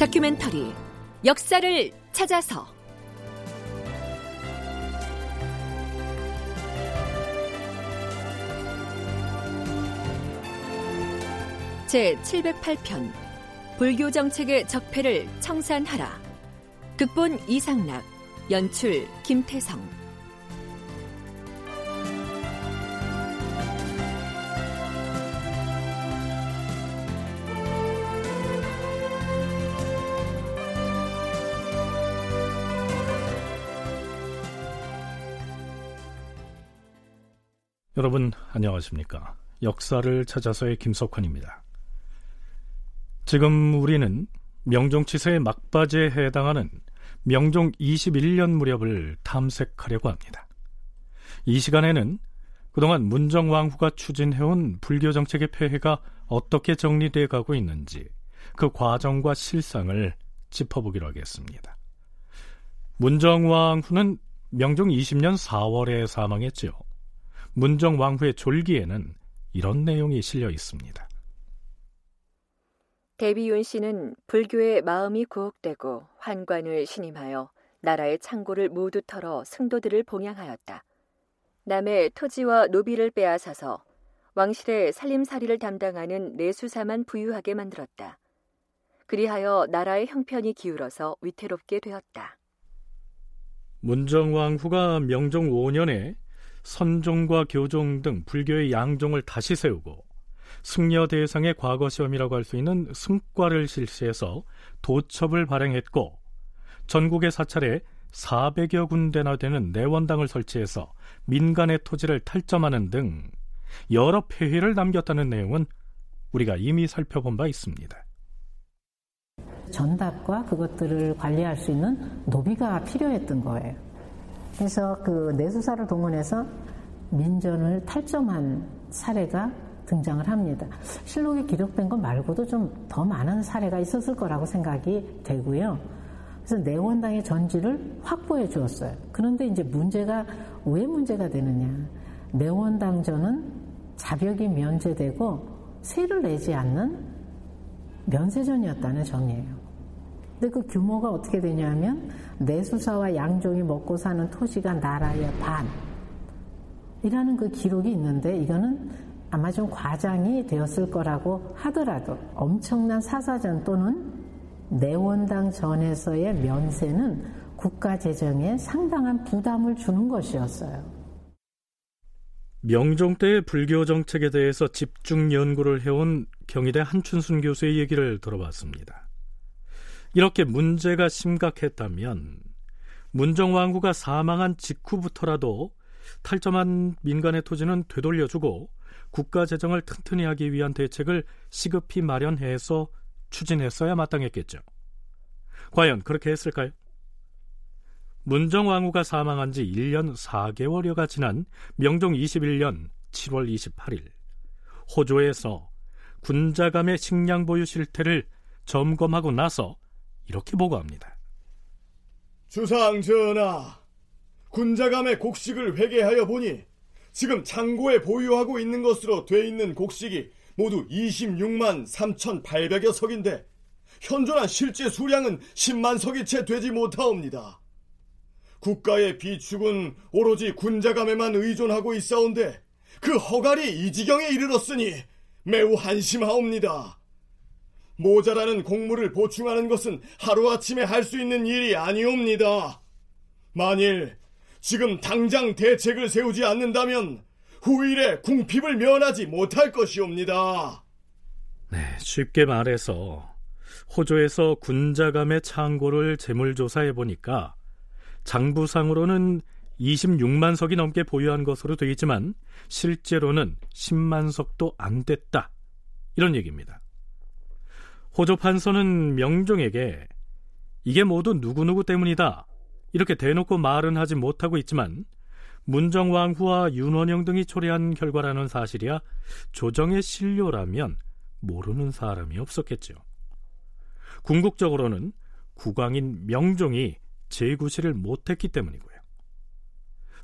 다큐멘터리 역사를 찾아서. 제 708편 불교 정책의 적폐를 청산하라. 극본 이상락 연출 김태성 여러분 안녕하십니까? 역사를 찾아서의 김석환입니다. 지금 우리는 명종치세의 막바지에 해당하는 명종 21년 무렵을 탐색하려고 합니다. 이 시간에는 그동안 문정왕후가 추진해온 불교 정책의 폐해가 어떻게 정리돼 가고 있는지 그 과정과 실상을 짚어보기로 하겠습니다. 문정왕후는 명종 20년 4월에 사망했지요. 문정 왕후의 졸기에는 이런 내용이 실려 있습니다. 대비윤 씨는 불교의 마음이 구혹되고 환관을 신임하여 나라의 창고를 모두 털어 승도들을 봉양하였다. 남의 토지와 노비를 빼앗아서 왕실의 살림살이를 담당하는 내수사만 부유하게 만들었다. 그리하여 나라의 형편이 기울어서 위태롭게 되었다. 문정왕후가 명종 5년에 선종과 교종 등 불교의 양종을 다시 세우고 승려 대상의 과거 시험이라고 할 수 있는 승과를 실시해서 도첩을 발행했고 전국의 사찰에 400여 군데나 되는 내원당을 설치해서 민간의 토지를 탈점하는 등 여러 폐해를 남겼다는 내용은 우리가 이미 살펴본 바 있습니다. 전답과 그것들을 관리할 수 있는 노비가 필요했던 거예요. 그래서 그 내수사를 동원해서 민전을 탈점한 사례가 등장을 합니다. 실록에 기록된 것 말고도 좀 더 많은 사례가 있었을 거라고 생각이 되고요. 그래서 내원당의 전지를 확보해 주었어요. 그런데 이제 문제가 왜 문제가 되느냐. 내원당전은 자벽이 면제되고 세를 내지 않는 면세전이었다는 점이에요. 근데 그 규모가 어떻게 되냐면 내수사와 양종이 먹고 사는 토지가 나라의 반. 이라는 그 기록이 있는데 이거는 아마 좀 과장이 되었을 거라고 하더라도 엄청난 사사전 또는 내원당 전에서의 면세는 국가 재정에 상당한 부담을 주는 것이었어요. 명종 때의 불교 정책에 대해서 집중 연구를 해온 경희대 한춘순 교수의 얘기를 들어봤습니다. 이렇게 문제가 심각했다면 문정왕후가 사망한 직후부터라도 탈점한 민간의 토지는 되돌려주고 국가 재정을 튼튼히 하기 위한 대책을 시급히 마련해서 추진했어야 마땅했겠죠. 과연 그렇게 했을까요? 문정왕후가 사망한 지 1년 4개월여가 지난 명종 21년 7월 28일 호조에서 군자감의 식량 보유 실태를 점검하고 나서 이렇게 보고합니다. 주상 전하, 군자감의 곡식을 회계하여 보니 지금 창고에 보유하고 있는 것으로 돼 있는 곡식이 모두 26만 3,800여 석인데 현존한 실제 수량은 10만 석이 채 되지 못하옵니다. 국가의 비축은 오로지 군자감에만 의존하고 있사온데 그 허갈이 이 지경에 이르렀으니 매우 한심하옵니다. 모자라는 곡물을 보충하는 것은 하루아침에 할 수 있는 일이 아니옵니다. 만일 지금 당장 대책을 세우지 않는다면 후일에 궁핍을 면하지 못할 것이옵니다. 네, 쉽게 말해서 호조에서 군자감의 창고를 재물조사해 보니까 장부상으로는 26만 석이 넘게 보유한 것으로 되어 있지만 실제로는 10만 석도 안 됐다. 이런 얘기입니다. 호조 판서는 명종에게 이게 모두 누구누구 때문이다. 이렇게 대놓고 말은 하지 못하고 있지만 문정왕후와 윤원영 등이 초래한 결과라는 사실이야 조정의 신료라면 모르는 사람이 없었겠죠. 궁극적으로는 국왕인 명종이 재구시를 못했기 때문이고요.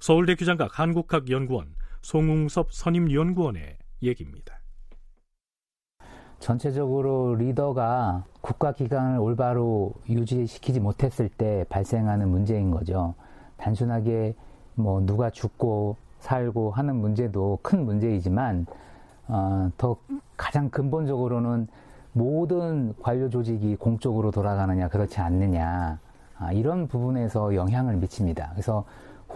서울대 규장각 한국학연구원 송웅섭 선임연구원의 얘기입니다. 전체적으로 리더가 국가 기강을 올바로 유지시키지 못했을 때 발생하는 문제인 거죠. 단순하게 뭐 누가 죽고 살고 하는 문제도 큰 문제이지만 어, 더 가장 근본적으로는 모든 관료 조직이 공적으로 돌아가느냐 그렇지 않느냐 아, 이런 부분에서 영향을 미칩니다. 그래서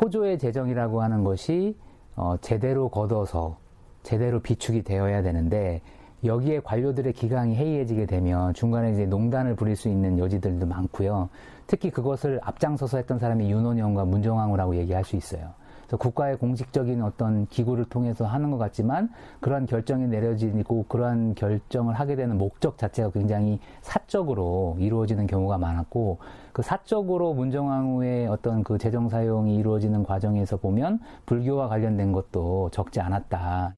호조의 재정이라고 하는 것이 어, 제대로 걷어서 제대로 비축이 되어야 되는데 여기에 관료들의 기강이 해이해지게 되면 중간에 이제 농단을 부릴 수 있는 여지들도 많고요. 특히 그것을 앞장서서 했던 사람이 윤원영과 문정왕후라고 얘기할 수 있어요. 국가의 공식적인 어떤 기구를 통해서 하는 것 같지만 그러한 결정이 내려지고 그러한 결정을 하게 되는 목적 자체가 굉장히 사적으로 이루어지는 경우가 많았고 그 사적으로 문정왕후의 어떤 그 재정 사용이 이루어지는 과정에서 보면 불교와 관련된 것도 적지 않았다.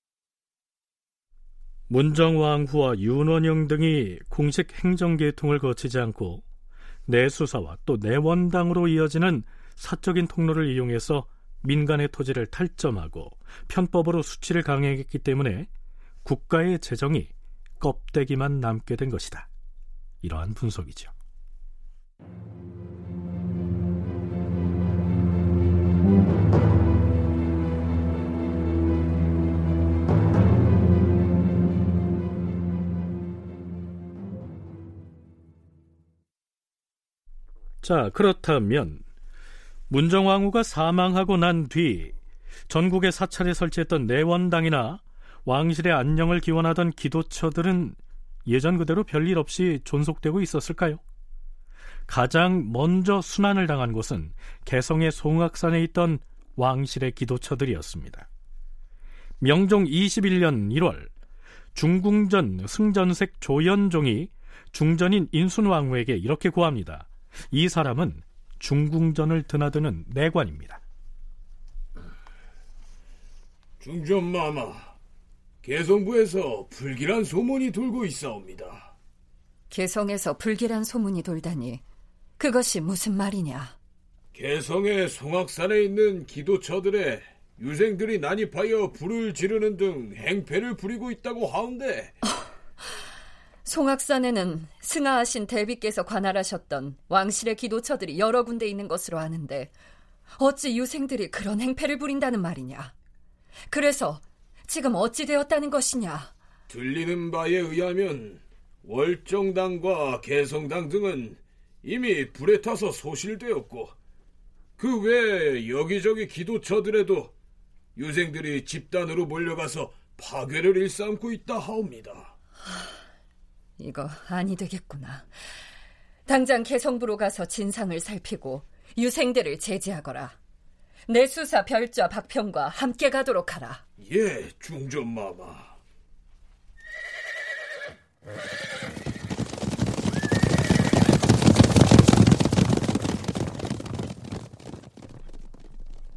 문정왕후와 윤원영 등이 공식 행정계통을 거치지 않고 내수사와 또 내원당으로 이어지는 사적인 통로를 이용해서 민간의 토지를 탈점하고 편법으로 수치를 강행했기 때문에 국가의 재정이 껍데기만 남게 된 것이다. 이러한 분석이죠. 자, 그렇다면 문정왕후가 사망하고 난 뒤 전국에 사찰에 설치했던 내원당이나 왕실의 안녕을 기원하던 기도처들은 예전 그대로 별일 없이 존속되고 있었을까요? 가장 먼저 순환을 당한 곳은 개성의 송악산에 있던 왕실의 기도처들이었습니다. 명종 21년 1월 중궁전 승전색 조연종이 중전인 인순왕후에게 이렇게 고합니다. 이 사람은 중궁전을 드나드는 내관입니다. 중전마마, 개성부에서 불길한 소문이 돌고 있사옵니다. 개성에서 불길한 소문이 돌다니 그것이 무슨 말이냐? 개성의 송악산에 있는 기도처들의 유생들이 난입하여 불을 지르는 등 행패를 부리고 있다고 하운데 어, 송악산에는 승하하신 대비께서 관할하셨던 왕실의 기도처들이 여러 군데 있는 것으로 아는데 어찌 유생들이 그런 행패를 부린다는 말이냐? 그래서 지금 어찌 되었다는 것이냐? 들리는 바에 의하면 월정당과 개성당 등은 이미 불에 타서 소실되었고 그외 여기저기 기도처들에도 유생들이 집단으로 몰려가서 파괴를 일삼고 있다 하옵니다. 이거 아니 되겠구나. 당장 개성부로 가서 진상을 살피고 유생들을 제지하거라. 내 수사 별좌 박평과 함께 가도록 하라. 예, 중전마마.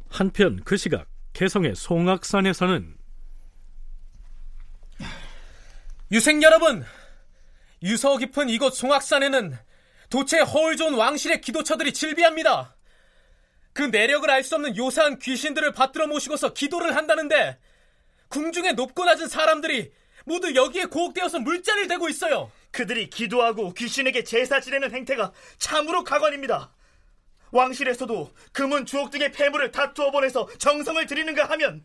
한편 그 시각 개성의 송악산에서는 유생 여러분, 유서 깊은 이곳 송악산에는 도체 허울 좋은 왕실의 기도처들이 질비합니다. 그 내력을 알 수 없는 요사한 귀신들을 받들어 모시고서 기도를 한다는데 궁중에 높고 낮은 사람들이 모두 여기에 고혹되어서 물자를 대고 있어요. 그들이 기도하고 귀신에게 제사 지내는 행태가 참으로 가관입니다. 왕실에서도 금은 주옥 등의 폐물을 다투어 보내서 정성을 드리는가 하면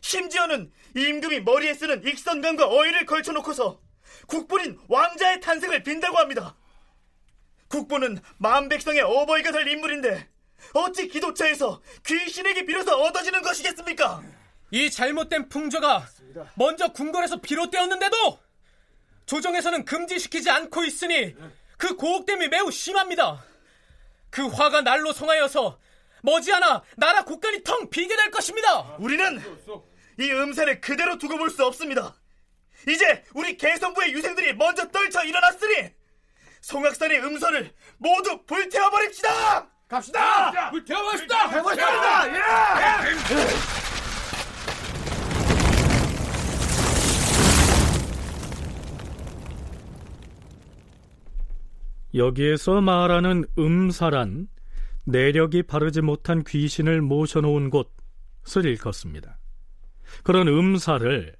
심지어는 임금이 머리에 쓰는 익선감과 어이를 걸쳐놓고서 국본인 왕자의 탄생을 빈다고 합니다. 국본은 만 백성의 어버이가 될 인물인데 어찌 기도처에서 귀신에게 빌어서 얻어지는 것이겠습니까? 이 잘못된 풍조가 먼저 궁궐에서 비롯되었는데도 조정에서는 금지시키지 않고 있으니 그 고혹됨이 매우 심합니다. 그 화가 날로 성하여서 머지않아 나라 국간이 텅 비게 될 것입니다. 우리는 이 음사를 그대로 두고 볼 수 없습니다. 이제 우리 개성부의 유생들이 먼저 떨쳐 일어났으니 송악산의 음서를 모두 불태워버립시다! 갑시다! 불태워버립시다! 해보겠습니다! 예! 여기에서 말하는 음사란 내력이 바르지 못한 귀신을 모셔놓은 곳을 일컫습니다. 그런 음사를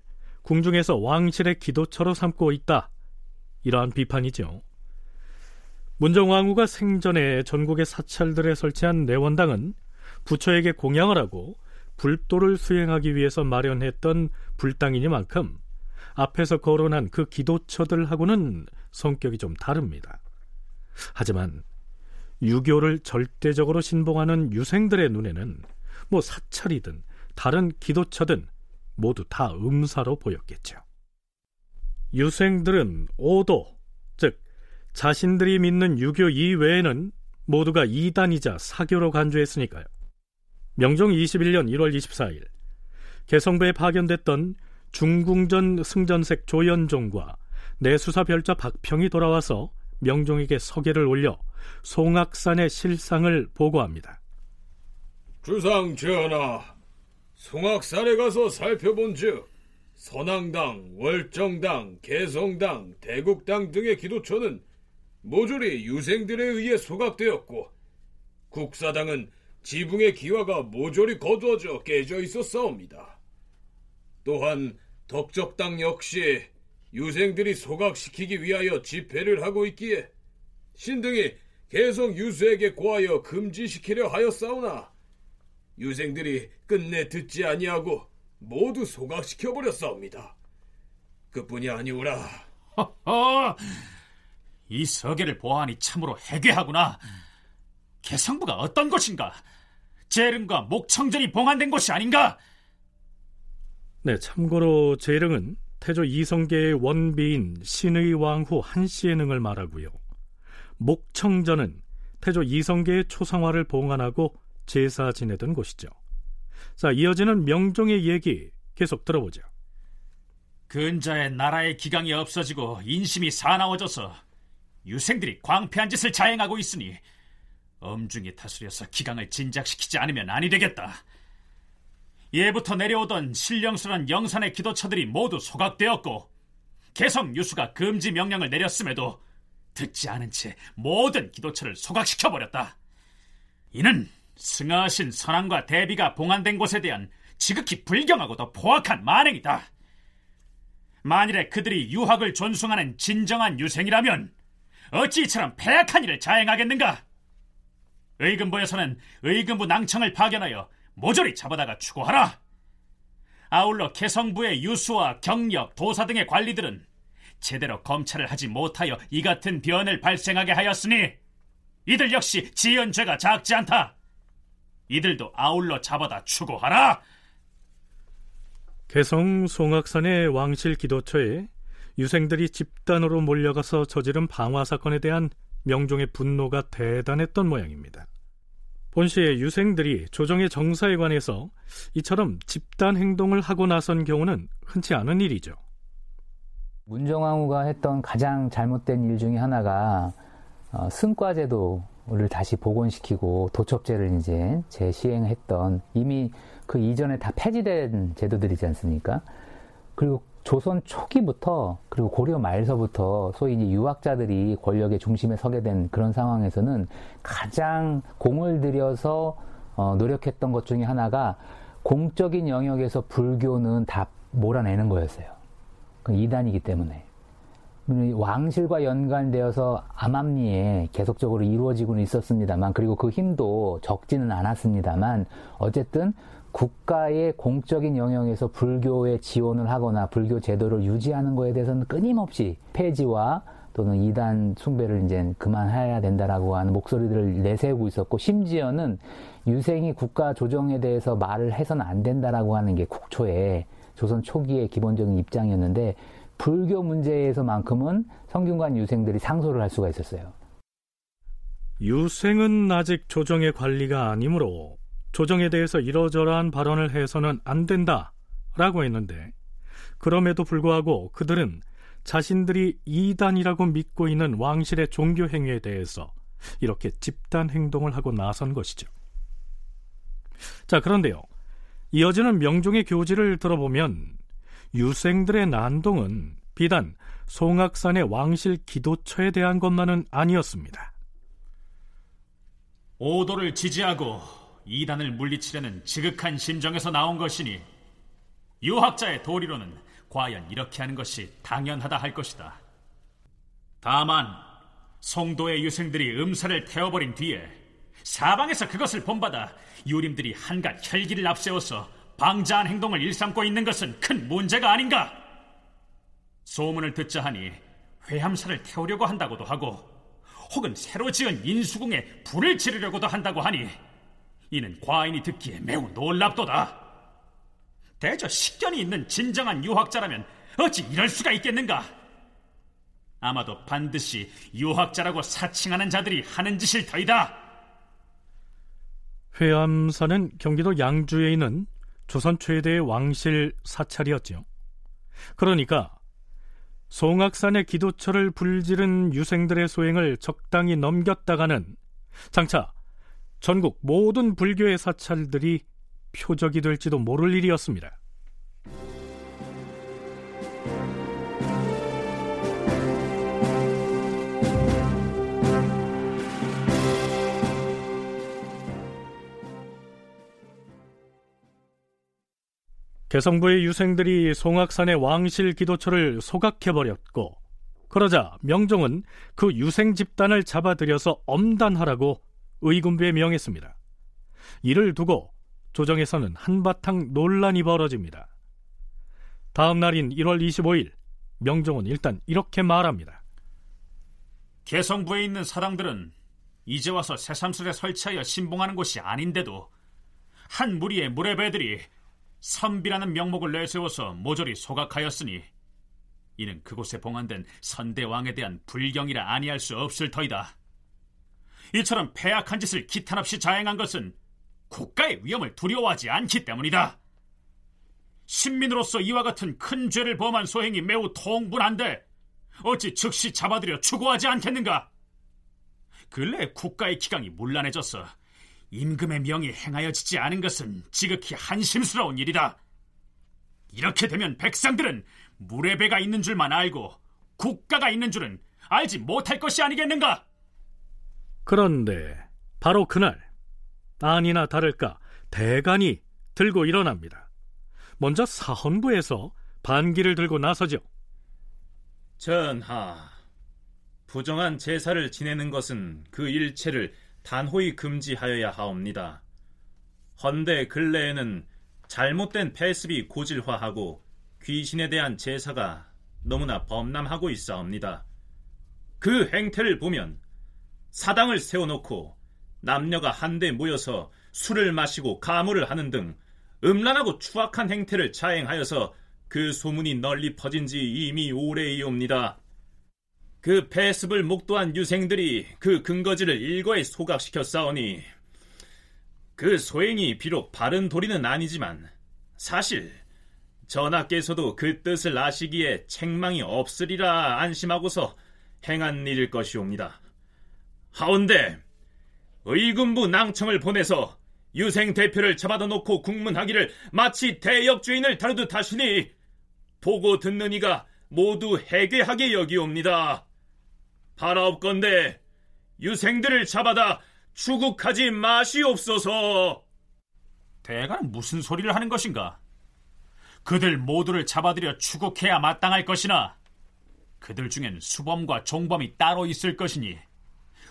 궁중에서 왕실의 기도처로 삼고 있다 이러한 비판이죠. 문정왕후가 생전에 전국의 사찰들에 설치한 내원당은 부처에게 공양을 하고 불도를 수행하기 위해서 마련했던 불당이니만큼 앞에서 거론한 그 기도처들하고는 성격이 좀 다릅니다. 하지만 유교를 절대적으로 신봉하는 유생들의 눈에는 뭐 사찰이든 다른 기도처든 모두 다 음사로 보였겠죠. 유생들은 오도, 즉 자신들이 믿는 유교 이외에는 모두가 이단이자 사교로 간주했으니까요. 명종 21년 1월 24일 개성부에 파견됐던 중궁전 승전색 조연종과 내수사 별자 박평이 돌아와서 명종에게 서계를 올려 송악산의 실상을 보고합니다. 주상 전하, 송악산에 가서 살펴본즉 선왕당, 월정당, 개성당, 대국당 등의 기도처는 모조리 유생들에 의해 소각되었고 국사당은 지붕의 기와가 모조리 거두어져 깨져 있었사옵니다. 또한 덕적당 역시 유생들이 소각시키기 위하여 집회를 하고 있기에 신등이 계속 유수에게 고하여 금지시키려 하였사오나 유생들이 끝내 듣지 아니하고 모두 소각시켜 버렸사옵니다. 그뿐이 아니오라. 허허, 이 서계를 보아하니 참으로 해괴하구나. 개성부가 어떤 것인가? 재릉과 목청전이 봉안된 것이 아닌가? 네, 참고로 재릉은 태조 이성계의 원비인 신의 왕후 한씨의 능을 말하고요. 목청전은 태조 이성계의 초상화를 봉안하고 제사 지내던 곳이죠. 자, 이어지는 명종의 얘기 계속 들어보죠. 근자의 나라의 기강이 없어지고 인심이 사나워져서 유생들이 광패한 짓을 자행하고 있으니 엄중히 다스려서 기강을 진작시키지 않으면 아니 되겠다. 예부터 내려오던 신령스런 영산의 기도처들이 모두 소각되었고 개성 유수가 금지 명령을 내렸음에도 듣지 않은 채 모든 기도처를 소각시켜 버렸다. 이는 승하신 선왕과 대비가 봉안된 곳에 대한 지극히 불경하고도 포악한 만행이다. 만일에 그들이 유학을 존숭하는 진정한 유생이라면 어찌 이처럼 폐악한 일을 자행하겠는가? 의금부에서는 의금부 낭청을 파견하여 모조리 잡아다가 추구하라. 아울러 개성부의 유수와 경력, 도사 등의 관리들은 제대로 검찰을 하지 못하여 이 같은 변을 발생하게 하였으니 이들 역시 지은 죄가 작지 않다. 이들도 아울러 잡아다 추구하라. 개성 송악산의 왕실 기도처에 유생들이 집단으로 몰려가서 저지른 방화 사건에 대한 명종의 분노가 대단했던 모양입니다. 본시에 유생들이 조정의 정사에 관해서 이처럼 집단 행동을 하고 나선 경우는 흔치 않은 일이죠. 문정왕후가 했던 가장 잘못된 일 중에 하나가 어, 승과제도 를 다시 복원시키고 도첩제를 이제 재시행했던 이미 그 이전에 다 폐지된 제도들이지 않습니까? 그리고 조선 초기부터 그리고 고려 말서부터 소위 이제 유학자들이 권력의 중심에 서게 된 그런 상황에서는 가장 공을 들여서 어, 노력했던 것 중에 하나가 공적인 영역에서 불교는 다 몰아내는 거였어요. 그 이단이기 때문에. 왕실과 연관되어서 암암리에 계속적으로 이루어지고는 있었습니다만, 그리고 그 힘도 적지는 않았습니다만, 어쨌든 국가의 공적인 영역에서 불교에 지원을 하거나 불교 제도를 유지하는 것에 대해서는 끊임없이 폐지와 또는 이단 숭배를 이제 그만해야 된다라고 하는 목소리들을 내세우고 있었고 심지어는 유생이 국가 조정에 대해서 말을 해서는 안 된다라고 하는 게 국초에 조선 초기의 기본적인 입장이었는데 불교 문제에서만큼은 성균관 유생들이 상소를 할 수가 있었어요. 유생은 아직 조정의 관리가 아니므로 조정에 대해서 이러저러한 발언을 해서는 안 된다 라고 했는데 그럼에도 불구하고 그들은 자신들이 이단이라고 믿고 있는 왕실의 종교 행위에 대해서 이렇게 집단 행동을 하고 나선 것이죠. 자, 그런데요. 이어지는 명종의 교지를 들어보면 유생들의 난동은 비단 송악산의 왕실 기도처에 대한 것만은 아니었습니다. 오도를 지지하고 이단을 물리치려는 지극한 심정에서 나온 것이니 유학자의 도리로는 과연 이렇게 하는 것이 당연하다 할 것이다. 다만 송도의 유생들이 음사를 태워버린 뒤에 사방에서 그것을 본받아 유림들이 한갓 혈기를 앞세워서 방자한 행동을 일삼고 있는 것은 큰 문제가 아닌가? 소문을 듣자 하니 회함사를 태우려고 한다고도 하고 혹은 새로 지은 인수궁에 불을 지르려고도 한다고 하니 이는 과인이 듣기에 매우 놀랍도다. 대저 식견이 있는 진정한 유학자라면 어찌 이럴 수가 있겠는가? 아마도 반드시 유학자라고 사칭하는 자들이 하는 짓일 터이다. 회암사는 경기도 양주에 있는 조선 최대의 왕실 사찰이었지요. 그러니까 송악산의 기도처를 불지른 유생들의 소행을 적당히 넘겼다가는 장차 전국 모든 불교의 사찰들이 표적이 될지도 모를 일이었습니다. 개성부의 유생들이 송악산의 왕실 기도처를 소각해버렸고 그러자 명종은 그 유생 집단을 잡아들여서 엄단하라고 의군부에 명했습니다. 이를 두고 조정에서는 한바탕 논란이 벌어집니다. 다음 날인 1월 25일 명종은 일단 이렇게 말합니다. 개성부에 있는 사당들은 이제 와서 새삼스레 설치하여 신봉하는 곳이 아닌데도 한 무리의 무례배들이 선비라는 명목을 내세워서 모조리 소각하였으니 이는 그곳에 봉안된 선대왕에 대한 불경이라 아니할 수 없을 터이다. 이처럼 폐악한 짓을 기탄 없이 자행한 것은 국가의 위험을 두려워하지 않기 때문이다. 신민으로서 이와 같은 큰 죄를 범한 소행이 매우 통분한데 어찌 즉시 잡아들여 추구하지 않겠는가? 근래 국가의 기강이 문란해졌어 임금의 명이 행하여지지 않은 것은 지극히 한심스러운 일이다. 이렇게 되면 백성들은 물의 배가 있는 줄만 알고 국가가 있는 줄은 알지 못할 것이 아니겠는가? 그런데 바로 그날 아니나 다를까 대간이 들고 일어납니다. 먼저 사헌부에서 반기를 들고 나서죠. 전하, 부정한 제사를 지내는 것은 그 일체를 단호히 금지하여야 하옵니다. 헌데 근래에는 잘못된 폐습이 고질화하고 귀신에 대한 제사가 너무나 범람하고 있사옵니다. 그 행태를 보면 사당을 세워놓고 남녀가 한데 모여서 술을 마시고 가물을 하는 등 음란하고 추악한 행태를 자행하여서 그 소문이 널리 퍼진 지 이미 오래이옵니다. 그 폐습을 목도한 유생들이 그 근거지를 일거에 소각시켜 싸우니 그 소행이 비록 바른 도리는 아니지만 사실 전하께서도 그 뜻을 아시기에 책망이 없으리라 안심하고서 행한 일일 것이옵니다. 하운데 의군부 낭청을 보내서 유생 대표를 잡아다 놓고 국문하기를 마치 대역주인을 다루듯 하시니 보고 듣는 이가 모두 해괴하게 여기옵니다. 바라옵건대 유생들을 잡아다 추국하지 마시옵소서. 대가는 무슨 소리를 하는 것인가? 그들 모두를 잡아들여 추국해야 마땅할 것이나 그들 중엔 수범과 종범이 따로 있을 것이니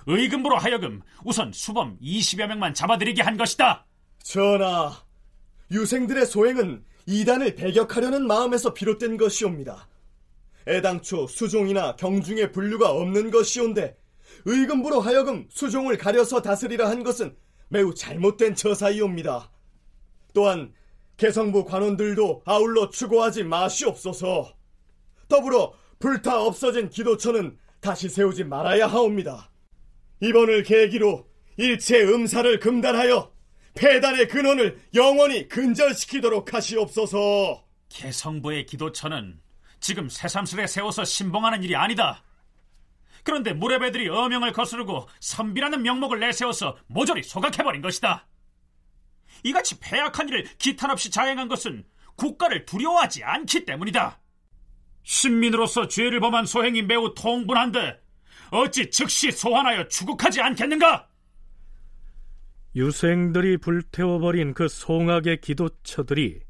의금부로 하여금 우선 수범 20여 명만 잡아들이게 한 것이다. 전하, 유생들의 소행은 이단을 배격하려는 마음에서 비롯된 것이옵니다. 애당초 수종이나 경중의 분류가 없는 것이온데 의금부로 하여금 수종을 가려서 다스리라 한 것은 매우 잘못된 처사이옵니다. 또한 개성부 관원들도 아울러 추고하지 마시옵소서. 더불어 불타 없어진 기도처는 다시 세우지 말아야 하옵니다. 이번을 계기로 일체 음사를 금단하여 폐단의 근원을 영원히 근절시키도록 하시옵소서. 개성부의 기도처는 지금 새삼스레 세워서 신봉하는 일이 아니다. 그런데 무례배들이 어명을 거스르고 선비라는 명목을 내세워서 모조리 소각해버린 것이다. 이같이 폐악한 일을 기탄 없이 자행한 것은 국가를 두려워하지 않기 때문이다. 신민으로서 죄를 범한 소행이 매우 통분한데 어찌 즉시 소환하여 추국하지 않겠는가? 유생들이 불태워버린 그 송악의 기도처들이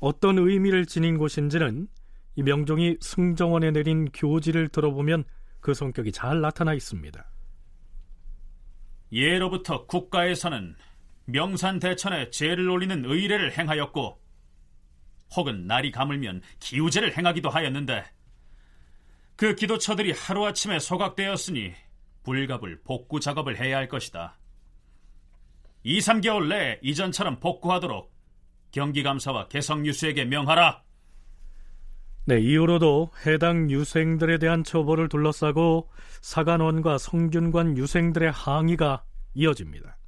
어떤 의미를 지닌 곳인지는 이 명종이 승정원에 내린 교지를 들어보면 그 성격이 잘 나타나 있습니다. 예로부터 국가에서는 명산 대천에 죄를 올리는 의례를 행하였고 혹은 날이 가물면 기우제를 행하기도 하였는데 그 기도처들이 하루아침에 소각되었으니 불갑을 복구 작업을 해야 할 것이다. 2, 3개월 내에 이전처럼 복구하도록 경기감사와 개성유수에게 명하라. 네, 이후로도 해당 유생들에 대한 처벌을 둘러싸고 사관원과 성균관 유생들의 항의가 이어집니다.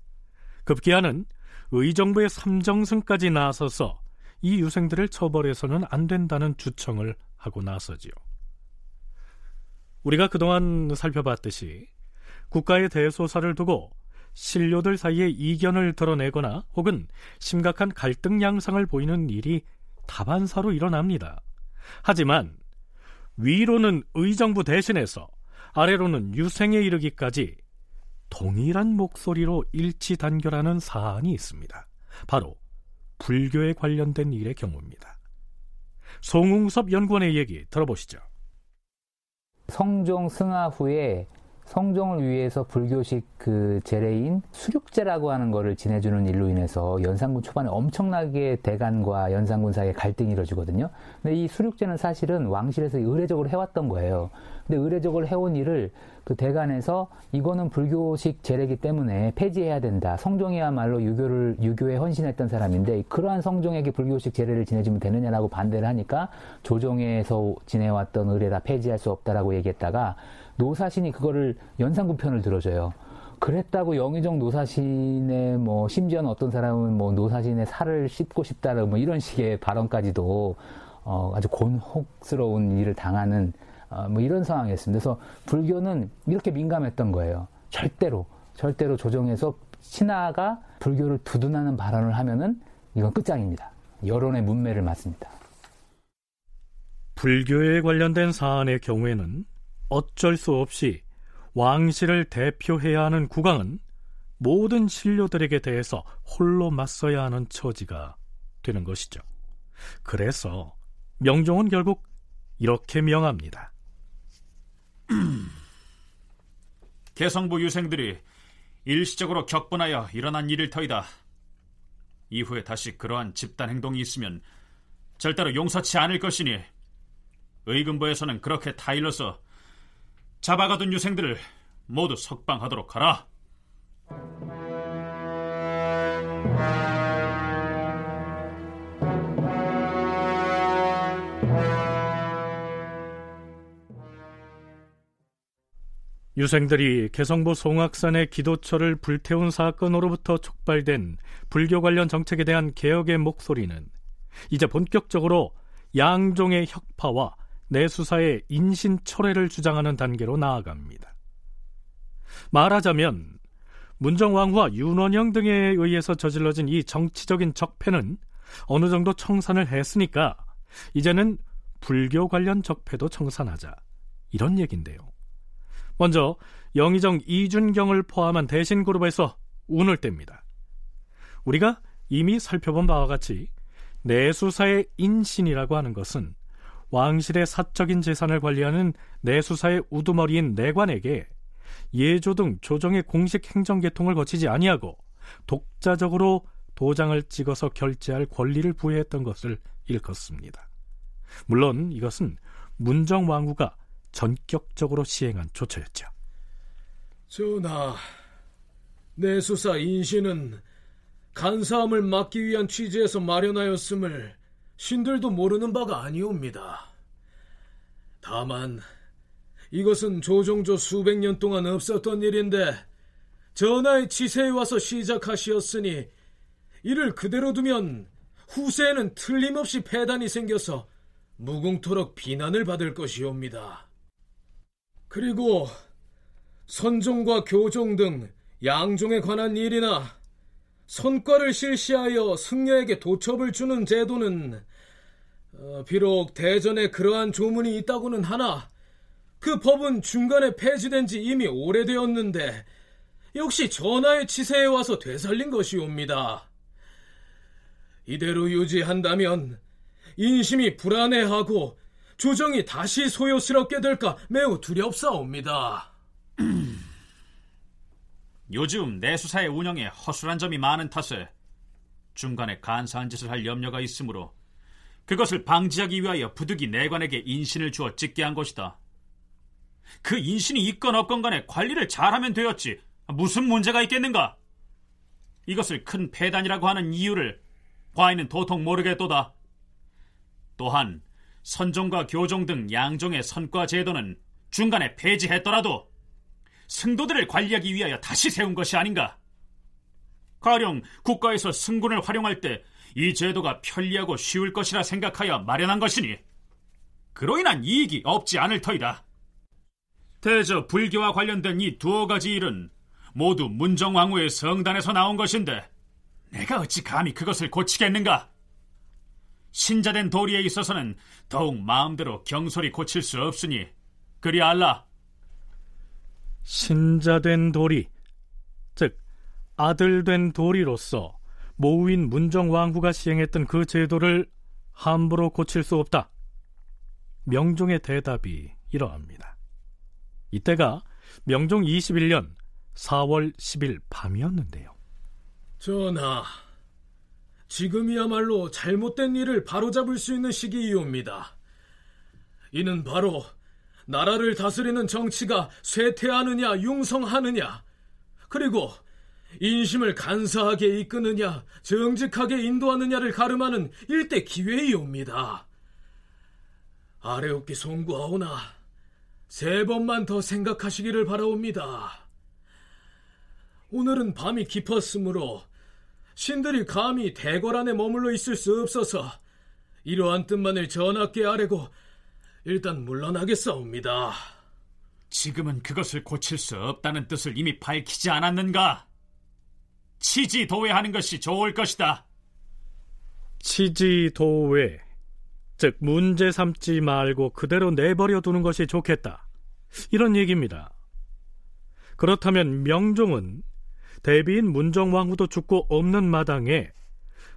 급기야는 의정부의 삼정승까지 나서서 이 유생들을 처벌해서는 안 된다는 주청을 하고 나서지요. 우리가 그동안 살펴봤듯이 국가의 대소사를 두고 신료들 사이에 이견을 드러내거나 혹은 심각한 갈등 양상을 보이는 일이 다반사로 일어납니다. 하지만 위로는 의정부 대신해서 아래로는 유생에 이르기까지 동일한 목소리로 일치 단결하는 사안이 있습니다. 바로 불교에 관련된 일의 경우입니다. 송웅섭 연구원의 얘기 들어보시죠. 성종 승하 후에 성종을 위해서 불교식 그 제례인 수륙제라고 하는 것을 지내주는 일로 인해서 연산군 초반에 엄청나게 대간과 연산군 사이에 갈등이 이루어지거든요. 근데 이 수륙제는 사실은 왕실에서 의례적으로 해왔던 거예요. 근데 의례적으로 해온 일을 그 대간에서 이거는 불교식 제례기 때문에 폐지해야 된다. 성종이야말로 유교를 유교에 헌신했던 사람인데 그러한 성종에게 불교식 제례를 지내주면 되느냐라고 반대를 하니까 조정에서 지내왔던 의례라 폐지할 수 없다라고 얘기했다가 노사신이 그거를 연산군 편을 들어줘요. 그랬다고 영의정 노사신의 뭐 심지어는 어떤 사람은 뭐 노사신의 살을 씹고 싶다라 뭐 이런 식의 발언까지도 어 아주 곤혹스러운 일을 당하는 어 뭐 이런 상황이었습니다. 그래서 불교는 이렇게 민감했던 거예요. 절대로 절대로 조정에서 신하가 불교를 두둔하는 발언을 하면은 이건 끝장입니다. 여론의 문매를 맞습니다. 불교에 관련된 사안의 경우에는 어쩔 수 없이 왕실을 대표해야 하는 국왕은 모든 신료들에게 대해서 홀로 맞서야 하는 처지가 되는 것이죠. 그래서 명종은 결국 이렇게 명합니다. 개성부 유생들이 일시적으로 격분하여 일어난 일일 터이다. 이후에 다시 그러한 집단 행동이 있으면 절대로 용서치 않을 것이니 의금부에서는 그렇게 타일러서 잡아가둔 유생들을 모두 석방하도록 하라. 유생들이 개성부 송악산의 기도처를 불태운 사건으로부터 촉발된 불교 관련 정책에 대한 개혁의 목소리는 이제 본격적으로 양종의 혁파와 내 수사의 인신 철회를 주장하는 단계로 나아갑니다. 말하자면 문정왕후와 윤원영 등에 의해서 저질러진 이 정치적인 적폐는 어느 정도 청산을 했으니까 이제는 불교 관련 적폐도 청산하자 이런 얘긴데요. 먼저 영의정 이준경을 포함한 대신 그룹에서 운을 뗍니다. 우리가 이미 살펴본 바와 같이 내수사의 인신이라고 하는 것은 왕실의 사적인 재산을 관리하는 내수사의 우두머리인 내관에게 예조 등 조정의 공식 행정 계통을 거치지 아니하고 독자적으로 도장을 찍어서 결제할 권리를 부여했던 것을 일컫습니다. 물론 이것은 문정 왕후가 전격적으로 시행한 조처였죠. 전하, 내수사 인신은 간사함을 막기 위한 취지에서 마련하였음을 신들도 모르는 바가 아니옵니다. 다만 이것은 조종조 수백 년 동안 없었던 일인데 전하의 치세에 와서 시작하시었으니 이를 그대로 두면 후세에는 틀림없이 폐단이 생겨서 무궁토록 비난을 받을 것이옵니다. 그리고 선종과 교종 등 양종에 관한 일이나 선과를 실시하여 승려에게 도첩을 주는 제도는 어, 비록 대전에 그러한 조문이 있다고는 하나 그 법은 중간에 폐지된 지 이미 오래되었는데 역시 전하의 치세에 와서 되살린 것이옵니다. 이대로 유지한다면 인심이 불안해하고 조정이 다시 소요스럽게 될까 매우 두렵사옵니다. 요즘 내수사의 운영에 허술한 점이 많은 탓에 중간에 간사한 짓을 할 염려가 있으므로 그것을 방지하기 위하여 부득이 내관에게 인신을 주어 찍게 한 것이다. 그 인신이 있건 없건 간에 관리를 잘하면 되었지 무슨 문제가 있겠는가? 이것을 큰 폐단이라고 하는 이유를 과인은 도통 모르겠도다. 또한 선종과 교종 등 양종의 선과 제도는 중간에 폐지했더라도 승도들을 관리하기 위하여 다시 세운 것이 아닌가? 가령 국가에서 승군을 활용할 때 이 제도가 편리하고 쉬울 것이라 생각하여 마련한 것이니 그로 인한 이익이 없지 않을 터이다. 대저 불교와 관련된 이 두어 가지 일은 모두 문정왕후의 성단에서 나온 것인데 내가 어찌 감히 그것을 고치겠는가? 신자된 도리에 있어서는 더욱 마음대로 경솔히 고칠 수 없으니 그리 알라. 신자된 도리, 즉 아들된 도리로서 모우인 문정왕후가 시행했던 그 제도를 함부로 고칠 수 없다. 명종의 대답이 이러합니다. 이때가 명종 21년 4월 10일 밤이었는데요. 전하, 지금이야말로 잘못된 일을 바로잡을 수 있는 시기이옵니다. 이는 바로 나라를 다스리는 정치가 쇠퇴하느냐 융성하느냐 그리고 인심을 간사하게 이끄느냐 정직하게 인도하느냐를 가름하는 일대 기회이옵니다. 아래옵기 송구하오나 세 번만 더 생각하시기를 바라옵니다. 오늘은 밤이 깊었으므로 신들이 감히 대궐 안에 머물러 있을 수 없어서 이러한 뜻만을 전하께 아뢰고 일단 물러나겠사옵니다. 지금은 그것을 고칠 수 없다는 뜻을 이미 밝히지 않았는가? 치지도외하는 것이 좋을 것이다. 치지도외, 즉 문제 삼지 말고 그대로 내버려 두는 것이 좋겠다. 이런 얘기입니다. 그렇다면 명종은 대비인 문정왕후도 죽고 없는 마당에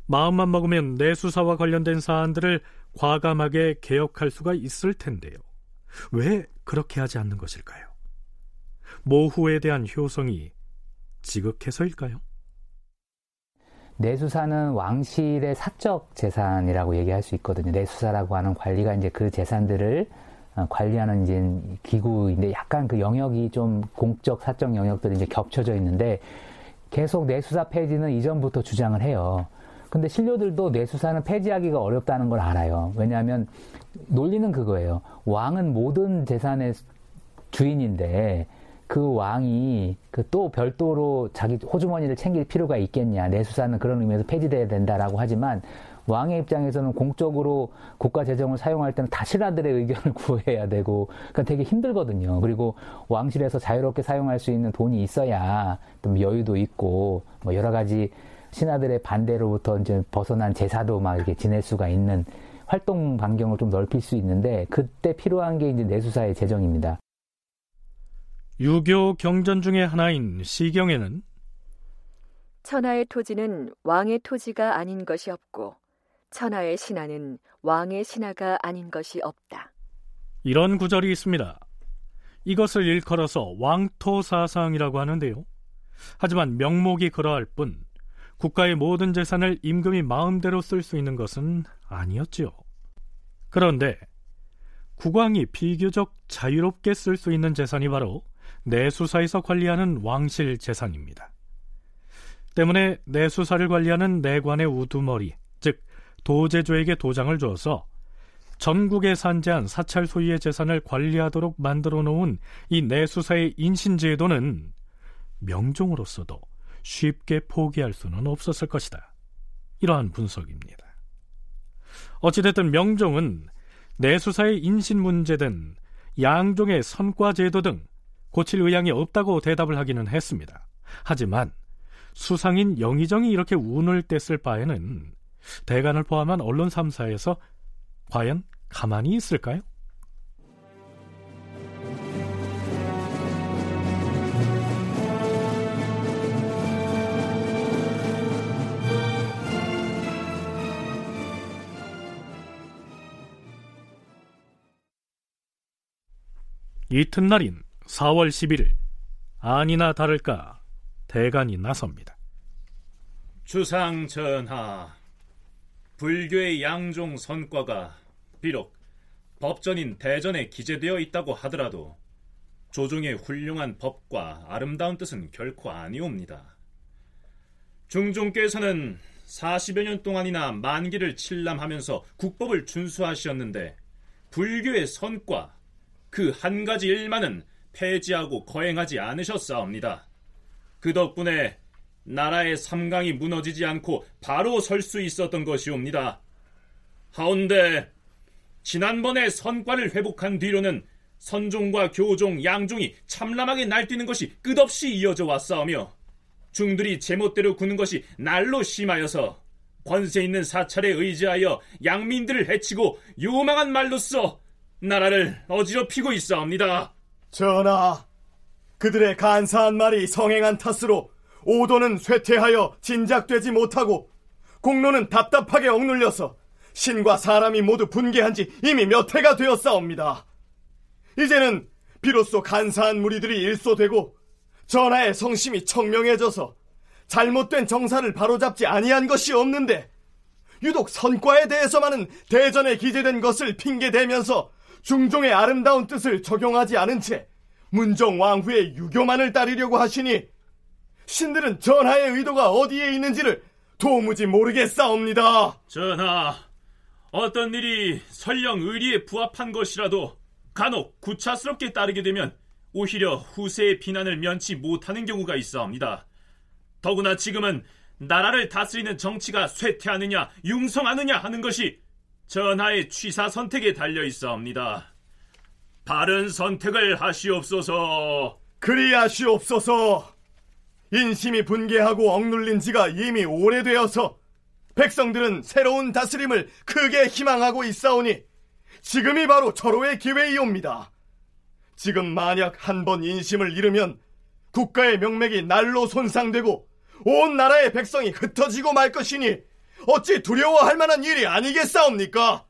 마음만 먹으면 내수사와 관련된 사안들을 과감하게 개혁할 수가 있을 텐데요. 왜 그렇게 하지 않는 것일까요? 모후에 대한 효성이 지극해서일까요? 내수사는 왕실의 사적 재산이라고 얘기할 수 있거든요. 내수사라고 하는 관리가 이제 그 재산들을 어, 관리하는 이제 기구인데 약간 그 영역이 좀 공적 사적 영역들이 이제 겹쳐져 있는데 계속 내수사 폐지는 이전부터 주장을 해요. 근데 신료들도 내수사는 폐지하기가 어렵다는 걸 알아요. 왜냐하면 논리는 그거예요. 왕은 모든 재산의 주인인데 그 왕이 그 또 별도로 자기 호주머니를 챙길 필요가 있겠냐. 내수사는 그런 의미에서 폐지돼야 된다라고 하지만 왕의 입장에서는 공적으로 국가 재정을 사용할 때는 다 신하들의 의견을 구해야 되고 그러니까 되게 힘들거든요. 그리고 왕실에서 자유롭게 사용할 수 있는 돈이 있어야 좀 여유도 있고 뭐 여러 가지 신하들의 반대로부터 이제 벗어난 제사도 막 이렇게 지낼 수가 있는 활동 반경을 좀 넓힐 수 있는데 그때 필요한 게 이제 내수사의 재정입니다. 유교 경전 중의 하나인 시경에는 천하의 토지는 왕의 토지가 아닌 것이 없고 천하의 신하는 왕의 신하가 아닌 것이 없다. 이런 구절이 있습니다. 이것을 일컬어서 왕토 사상이라고 하는데요. 하지만 명목이 그러할 뿐 국가의 모든 재산을 임금이 마음대로 쓸 수 있는 것은 아니었지요. 그런데 국왕이 비교적 자유롭게 쓸 수 있는 재산이 바로 내수사에서 관리하는 왕실 재산입니다. 때문에 내수사를 관리하는 내관의 우두머리, 즉 도제조에게 도장을 주어서 전국에 산재한 사찰 소유의 재산을 관리하도록 만들어 놓은 이 내수사의 인신제도는 명종으로서도 쉽게 포기할 수는 없었을 것이다. 이러한 분석입니다. 어찌됐든 명종은 내수사의 인신 문제든 양종의 선과 제도 등 고칠 의향이 없다고 대답을 하기는 했습니다. 하지만 수상인 영의정이 이렇게 운을 뗐을 바에는 대간을 포함한 언론 3사에서 과연 가만히 있을까요? 이튿날인 4월 11일 아니나 다를까 대간이 나섭니다. 주상 전하, 불교의 양종 선과가 비록 법전인 대전에 기재되어 있다고 하더라도 조종의 훌륭한 법과 아름다운 뜻은 결코 아니옵니다. 중종께서는 40여 년 동안이나 만기를 칠람하면서 국법을 준수하셨는데 불교의 선과 그 한 가지 일만은 폐지하고 거행하지 않으셨사옵니다. 그 덕분에 나라의 삼강이 무너지지 않고 바로 설 수 있었던 것이옵니다. 하운데 지난번에 선과를 회복한 뒤로는 선종과 교종, 양종이 참람하게 날뛰는 것이 끝없이 이어져 왔사오며 중들이 제멋대로 구는 것이 날로 심하여서 권세 있는 사찰에 의지하여 양민들을 해치고 요망한 말로써 나라를 어지럽히고 있사옵니다. 전하, 그들의 간사한 말이 성행한 탓으로 오도는 쇠퇴하여 진작되지 못하고 공로는 답답하게 억눌려서 신과 사람이 모두 분개한 지 이미 몇 해가 되었사옵니다. 이제는 비로소 간사한 무리들이 일소되고 전하의 성심이 청명해져서 잘못된 정사를 바로잡지 아니한 것이 없는데 유독 선과에 대해서만은 대전에 기재된 것을 핑계대면서 중종의 아름다운 뜻을 적용하지 않은 채 문정 왕후의 유교만을 따르려고 하시니 신들은 전하의 의도가 어디에 있는지를 도무지 모르겠사옵니다. 전하, 어떤 일이 설령 의리에 부합한 것이라도 간혹 구차스럽게 따르게 되면 오히려 후세의 비난을 면치 못하는 경우가 있어옵니다. 더구나 지금은 나라를 다스리는 정치가 쇠퇴하느냐 융성하느냐 하는 것이 전하의 취사 선택에 달려 있어옵니다. 바른 선택을 하시옵소서. 그리하시옵소서. 인심이 분개하고 억눌린 지가 이미 오래되어서 백성들은 새로운 다스림을 크게 희망하고 있사오니 지금이 바로 절호의 기회이옵니다. 지금 만약 한 번 인심을 잃으면 국가의 명맥이 날로 손상되고 온 나라의 백성이 흩어지고 말 것이니 어찌 두려워할 만한 일이 아니겠사옵니까?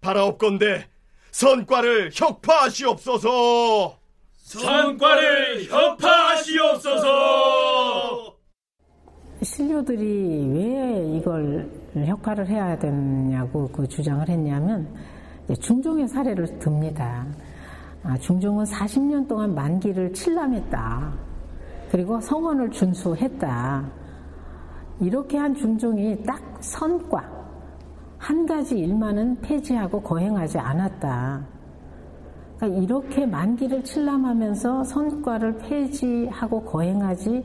바라옵건대 선과를 혁파하시옵소서. 선과를 혁파하시옵소서. 신료들이 왜 이걸 혁파를 해야 되냐고 그 주장을 했냐면 중종의 사례를 듭니다. 아, 중종은 40년 동안 만기를 칠람했다. 그리고 성원을 준수했다. 이렇게 한 중종이 딱 선과 한 가지 일만은 폐지하고 거행하지 않았다. 그러니까 이렇게 만기를 칠람하면서 선과를 폐지하고 거행하지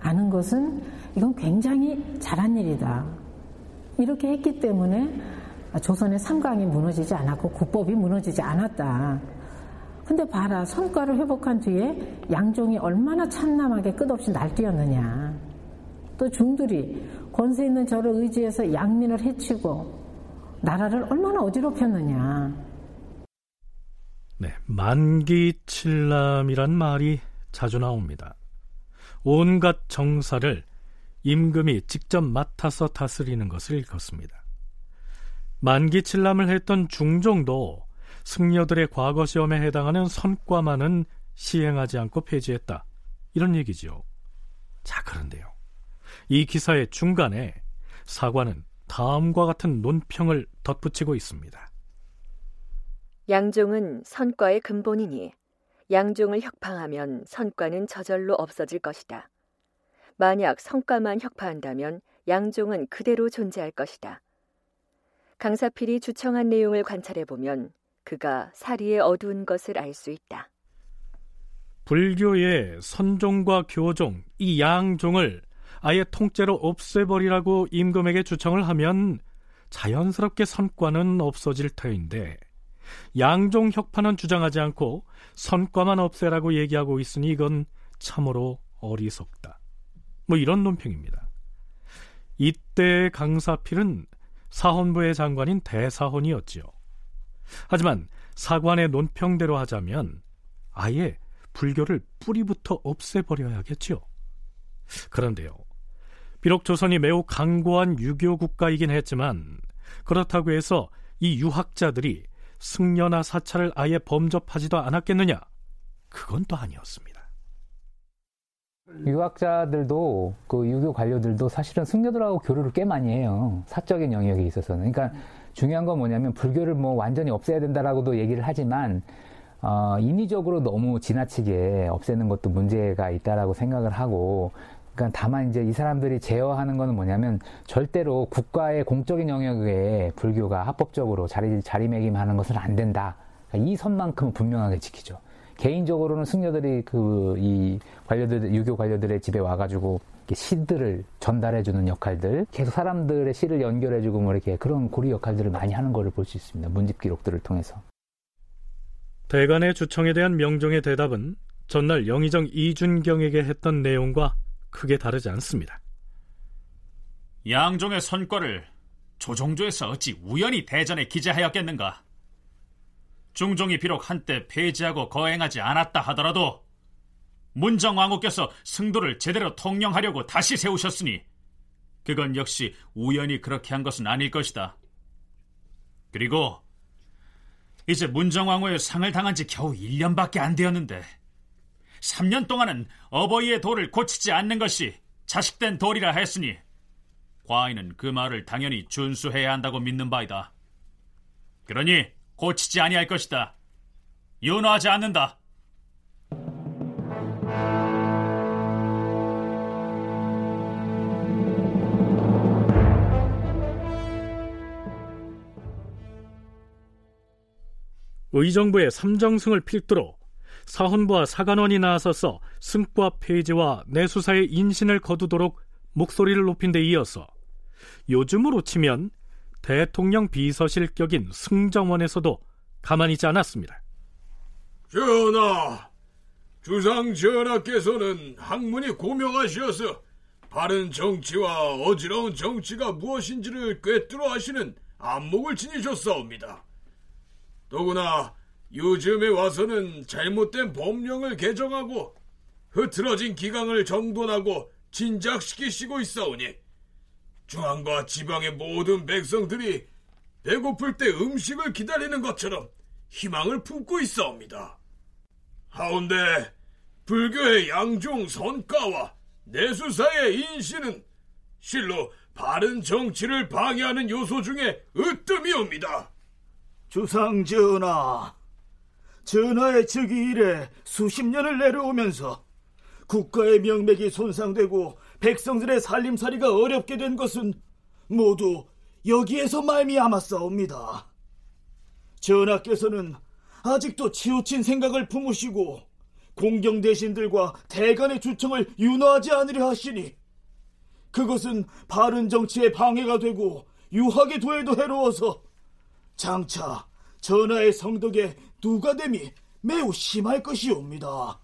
않은 것은 이건 굉장히 잘한 일이다. 이렇게 했기 때문에 조선의 삼강이 무너지지 않았고 국법이 무너지지 않았다. 근데 봐라 성과를 회복한 뒤에 양종이 얼마나 참남하게 끝없이 날뛰었느냐. 또 중들이 권세 있는 저를 의지해서 양민을 해치고 나라를 얼마나 어지럽혔느냐. 네, 만기칠남이란 말이 자주 나옵니다. 온갖 정사를 임금이 직접 맡아서 다스리는 것을 일컫습니다. 만기칠남을 했던 중종도 승려들의 과거 시험에 해당하는 선과만은 시행하지 않고 폐지했다. 이런 얘기지요. 자, 그런데요. 이 기사의 중간에 사관은 다음과 같은 논평을 덧붙이고 있습니다. 양종은 선과의 근본이니 양종을 혁파하면 선과는 저절로 없어질 것이다. 만약 성과만 혁파한다면 양종은 그대로 존재할 것이다. 강사필이 주청한 내용을 관찰해 보면 그가 사리에 어두운 것을 알 수 있다. 불교의 선종과 교종, 이 양종을 아예 통째로 없애버리라고 임금에게 주청을 하면 자연스럽게 선과는 없어질 터인데 양종 혁파는 주장하지 않고 선과만 없애라고 얘기하고 있으니 이건 참으로 어리석다. 뭐 이런 논평입니다. 이때 강사필은 사헌부의 장관인 대사헌이었지요. 하지만 사관의 논평대로 하자면 아예 불교를 뿌리부터 없애버려야겠지요. 그런데요. 비록 조선이 매우 강고한 유교 국가이긴 했지만 그렇다고 해서 이 유학자들이 승려나 사찰을 아예 범접하지도 않았겠느냐? 그건 또 아니었습니다. 유학자들도 그 유교 관료들도 사실은 승려들하고 교류를 꽤 많이 해요. 사적인 영역에 있어서는. 그러니까 중요한 건 뭐냐면 불교를 뭐 완전히 없애야 된다라고도 얘기를 하지만 어, 인위적으로 너무 지나치게 없애는 것도 문제가 있다라고 생각을 하고 그러니까 다만 이제 이 사람들이 제어하는 거는 뭐냐면 절대로 국가의 공적인 영역에 불교가 합법적으로 자리 자리매김하는 것은 안 된다. 그러니까 이 선만큼은 분명하게 지키죠. 개인적으로는 승려들이 그 이 관료들 유교 관료들의 집에 와가지고 시들을 전달해주는 역할들, 계속 사람들의 시를 연결해주고 뭐 이렇게 그런 고리 역할들을 많이 하는 것을 볼 수 있습니다. 문집 기록들을 통해서. 대간의 주청에 대한 명종의 대답은 전날 영의정 이준경에게 했던 내용과 크게 다르지 않습니다. 양종의 선과를 조종조에서 어찌 우연히 대전에 기재하였겠는가? 중종이 비록 한때 폐지하고 거행하지 않았다 하더라도 문정왕후께서 승도를 제대로 통령하려고 다시 세우셨으니 그건 역시 우연히 그렇게 한 것은 아닐 것이다. 그리고 이제 문정왕후의 상을 당한 지 겨우 1년밖에 안 되었는데 3년 동안은 어버이의 도를 고치지 않는 것이 자식된 도리라 했으니 과인은 그 말을 당연히 준수해야 한다고 믿는 바이다. 그러니 고치지 아니할 것이다. 윤호하지 않는다. 의정부의 삼정승을 필두로 사헌부와 사관원이 나서서 승과 폐지와 내수사의 인신을 거두도록 목소리를 높인 데 이어서 요즘으로 치면 대통령 비서실격인 승정원에서도 가만히 있지 않았습니다. 전하, 주상 전하께서는 학문이 고명하시어서 바른 정치와 어지러운 정치가 무엇인지를 꿰뚫어 하시는 안목을 지니셨사옵니다. 더구나 요즘에 와서는 잘못된 법령을 개정하고 흐트러진 기강을 정돈하고 진작시키시고 있사오니 중앙과 지방의 모든 백성들이 배고플 때 음식을 기다리는 것처럼 희망을 품고 있사옵니다. 하운데 불교의 양종 선가와 내수사의 인신은 실로 바른 정치를 방해하는 요소 중에 으뜸이옵니다. 주상 전하, 전하의 즉위 이래 수십 년을 내려오면서 국가의 명맥이 손상되고 백성들의 살림살이가 어렵게 된 것은 모두 여기에서 말미암았사옵니다. 전하께서는 아직도 치우친 생각을 품으시고 공경 대신들과 대간의 주청을 윤호하지 않으려 하시니 그것은 바른 정치에 방해가 되고 유학의 도에도 해로워서 장차 전하의 성덕에 누가 됨이 매우 심할 것이옵니다.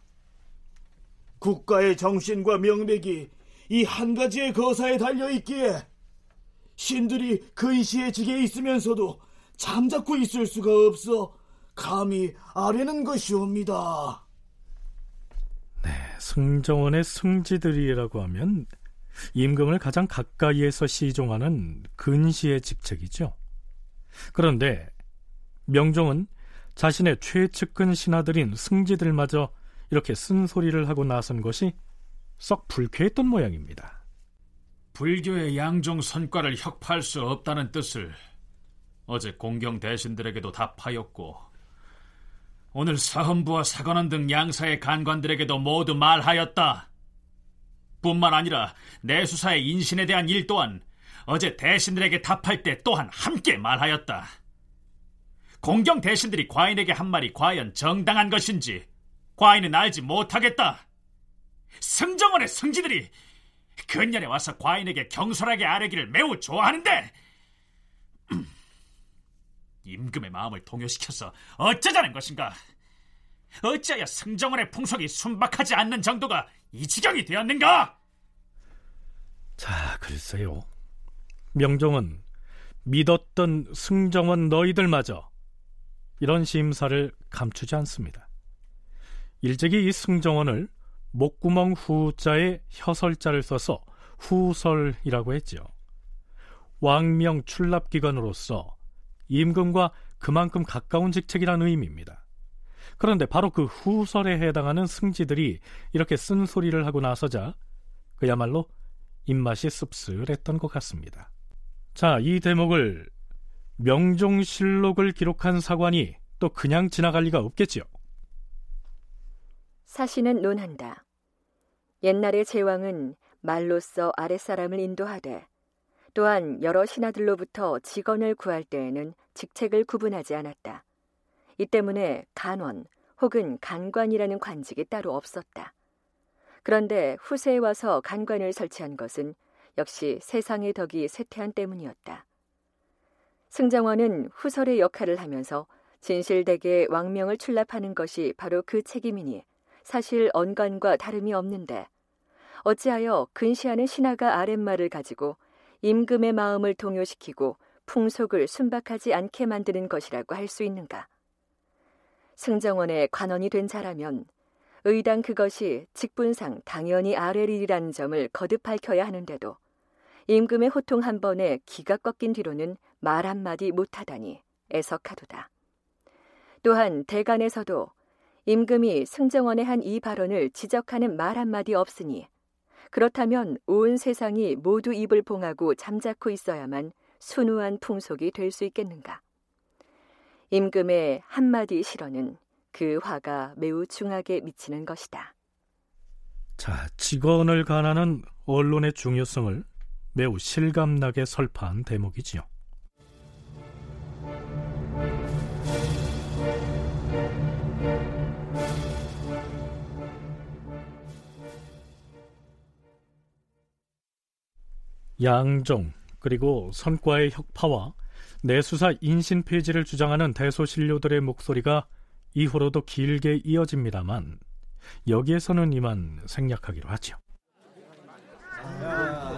국가의 정신과 명맥이 이 한 가지의 거사에 달려 있기에 신들이 근시의 직에 있으면서도 잠자코 있을 수가 없어 감히 아뢰는 것이옵니다. 네, 승정원의 승지들이라고 하면 임금을 가장 가까이에서 시종하는 근시의 직책이죠. 그런데 명종은 자신의 최측근 신하들인 승지들마저 이렇게 쓴소리를 하고 나선 것이 썩 불쾌했던 모양입니다. 불교의 양종 선과를 혁파할 수 없다는 뜻을 어제 공경 대신들에게도 답하였고 오늘 사헌부와 사관원 등 양사의 간관들에게도 모두 말하였다. 뿐만 아니라 내수사의 인신에 대한 일 또한 어제 대신들에게 답할 때 또한 함께 말하였다. 공경 대신들이 과인에게 한 말이 과연 정당한 것인지 과인은 알지 못하겠다. 승정원의 승지들이 근년에 와서 과인에게 경솔하게 아뢰기를 매우 좋아하는데 임금의 마음을 동요시켜서 어쩌자는 것인가? 어찌하여 승정원의 풍속이 순박하지 않는 정도가 이 지경이 되었는가? 자, 글쎄요. 명종은 믿었던 승정원 너희들마저 이런 심사를 감추지 않습니다. 일찍이 이 승정원을 목구멍 후자에 혀설자를 써서 후설이라고 했죠. 왕명 출납기관으로서 임금과 그만큼 가까운 직책이라는 의미입니다. 그런데 바로 그 후설에 해당하는 승지들이 이렇게 쓴소리를 하고 나서자 그야말로 입맛이 씁쓸했던 것 같습니다. 자, 이 대목을 명종실록을 기록한 사관이 또 그냥 지나갈 리가 없겠지요. 사신은 논한다. 옛날의 제왕은 말로써 아랫사람을 인도하되 또한 여러 신하들로부터 직원을 구할 때에는 직책을 구분하지 않았다. 이 때문에 간원 혹은 간관이라는 관직이 따로 없었다. 그런데 후세에 와서 간관을 설치한 것은 역시 세상의 덕이 쇠퇴한 때문이었다. 승정원은 후설의 역할을 하면서 진실되게 왕명을 출납하는 것이 바로 그 책임이니 사실 언관과 다름이 없는데 어찌하여 근시하는 신하가 아랫말을 가지고 임금의 마음을 동요시키고 풍속을 순박하지 않게 만드는 것이라고 할 수 있는가? 승정원의 관원이 된 자라면 의당 그것이 직분상 당연히 아래리라는 점을 거듭 밝혀야 하는데도 임금의 호통 한 번에 기가 꺾인 뒤로는 말 한마디 못하다니 애석하도다. 또한 대간에서도 임금이 승정원의 한 이 발언을 지적하는 말 한마디 없으니 그렇다면 온 세상이 모두 입을 봉하고 잠자코 있어야만 순우한 풍속이 될 수 있겠는가. 임금의 한마디 실언은 그 화가 매우 중하게 미치는 것이다. 자, 직원을 관하는 언론의 중요성을 매우 실감나게 설파한 대목이지요. 양종 그리고 선과의 혁파와 내수사 인신 폐지를 주장하는 대소신료들의 목소리가 이후로도 길게 이어집니다만 여기에서는 이만 생략하기로 하죠. 아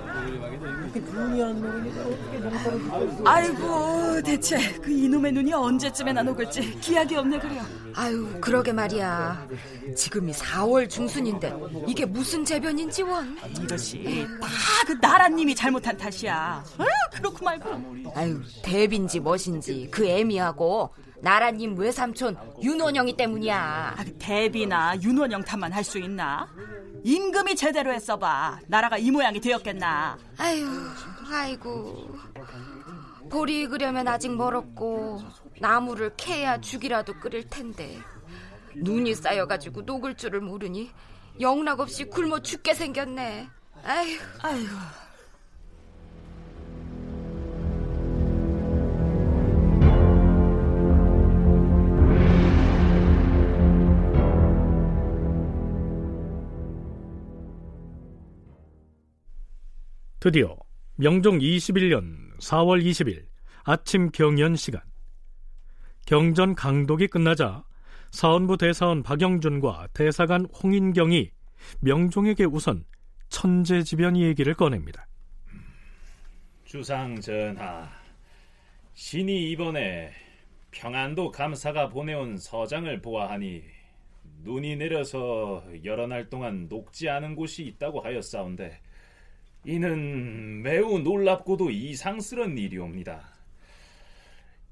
이고 대체 그 이놈의 눈이 언제쯤에나 녹을지 기약이 없네 그래요. 아유 그러게 말이야. 지금이 4월 중순인데 이게 무슨 재변인지 원? 이것이 다 그 나라님이 잘못한 탓이야. 어? 그렇고 말고. 아유 대빈지 멋인지 그 애미하고 나라님 외삼촌 윤원영이 때문이야. 아, 대비나 윤원영 탓만 할 수 있나 임금이 제대로 했어봐. 나라가 이 모양이 되었겠나. 아유 아이고. 보리 익으려면 아직 멀었고 나무를 캐야 죽이라도 끓일 텐데. 눈이 쌓여가지고 녹을 줄을 모르니 영락 없이 굶어 죽게 생겼네. 아휴. 아휴 드디어 명종 21년 4월 20일 아침 경연 시간 경전 강독이 끝나자 사원부 대사원 박영준과 대사관 홍인경이 명종에게 우선 천재지변 얘기를 꺼냅니다. 주상 전하, 신이 이번에 평안도 감사가 보내온 서장을 보아하니 눈이 내려서 여러 날 동안 녹지 않은 곳이 있다고 하였사온데 이는 매우 놀랍고도 이상스런 일이옵니다.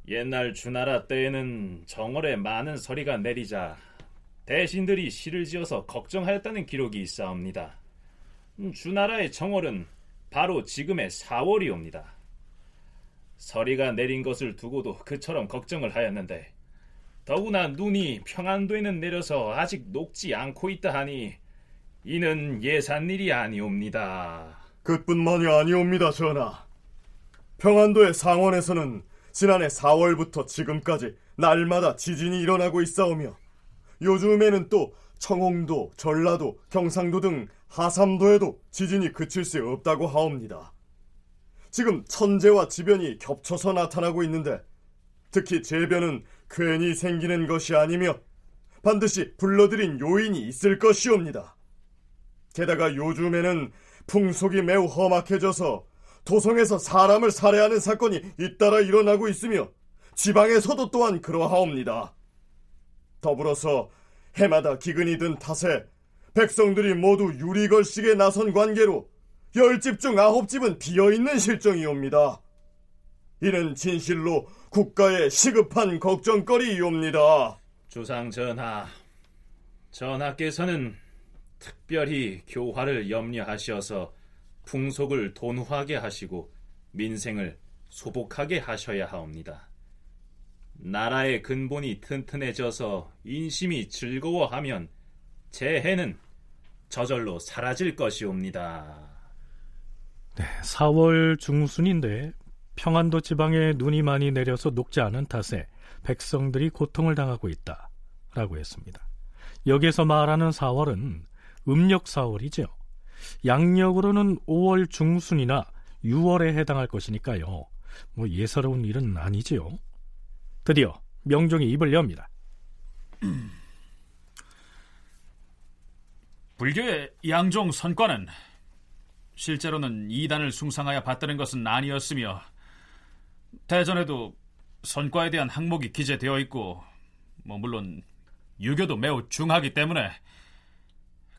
옛날 주나라 때에는 정월에 많은 서리가 내리자 대신들이 시를 지어서 걱정하였다는 기록이 있사옵니다. 주나라의 정월은 바로 지금의 4월이옵니다. 서리가 내린 것을 두고도 그처럼 걱정을 하였는데 더구나 눈이 평안도에는 내려서 아직 녹지 않고 있다 하니 이는 예산일이 아니옵니다. 그뿐만이 아니옵니다, 전하. 평안도의 상원에서는 지난해 4월부터 지금까지 날마다 지진이 일어나고 있사오며 요즘에는 또 청홍도, 전라도, 경상도 등 하삼도에도 지진이 그칠 새 없다고 하옵니다. 지금 천재와 지변이 겹쳐서 나타나고 있는데 특히 재변은 괜히 생기는 것이 아니며 반드시 불러들인 요인이 있을 것이옵니다. 게다가 요즘에는 풍속이 매우 험악해져서 도성에서 사람을 살해하는 사건이 잇따라 일어나고 있으며 지방에서도 또한 그러하옵니다. 더불어서 해마다 기근이 든 탓에 백성들이 모두 유리걸식에 나선 관계로 열 집 중 아홉 집은 비어있는 실정이옵니다. 이는 진실로 국가의 시급한 걱정거리이옵니다. 주상 전하, 전하께서는 특별히 교화를 염려하셔서 풍속을 돈화하게 하시고 민생을 소복하게 하셔야 하옵니다. 나라의 근본이 튼튼해져서 인심이 즐거워하면 재해는 저절로 사라질 것이옵니다. 네, 4월 중순인데 평안도 지방에 눈이 많이 내려서 녹지 않은 탓에 백성들이 고통을 당하고 있다. 라고 했습니다. 여기서 말하는 4월은 음력 4월이죠. 양력으로는 5월 중순이나 6월에 해당할 것이니까요. 뭐 예사로운 일은 아니지요. 드디어 명종이 입을 엽니다. 불교의 양종 선과는 실제로는 이단을 숭상하여 받드는 것은 아니었으며 대전에도 선과에 대한 항목이 기재되어 있고 뭐 물론 유교도 매우 중하기 때문에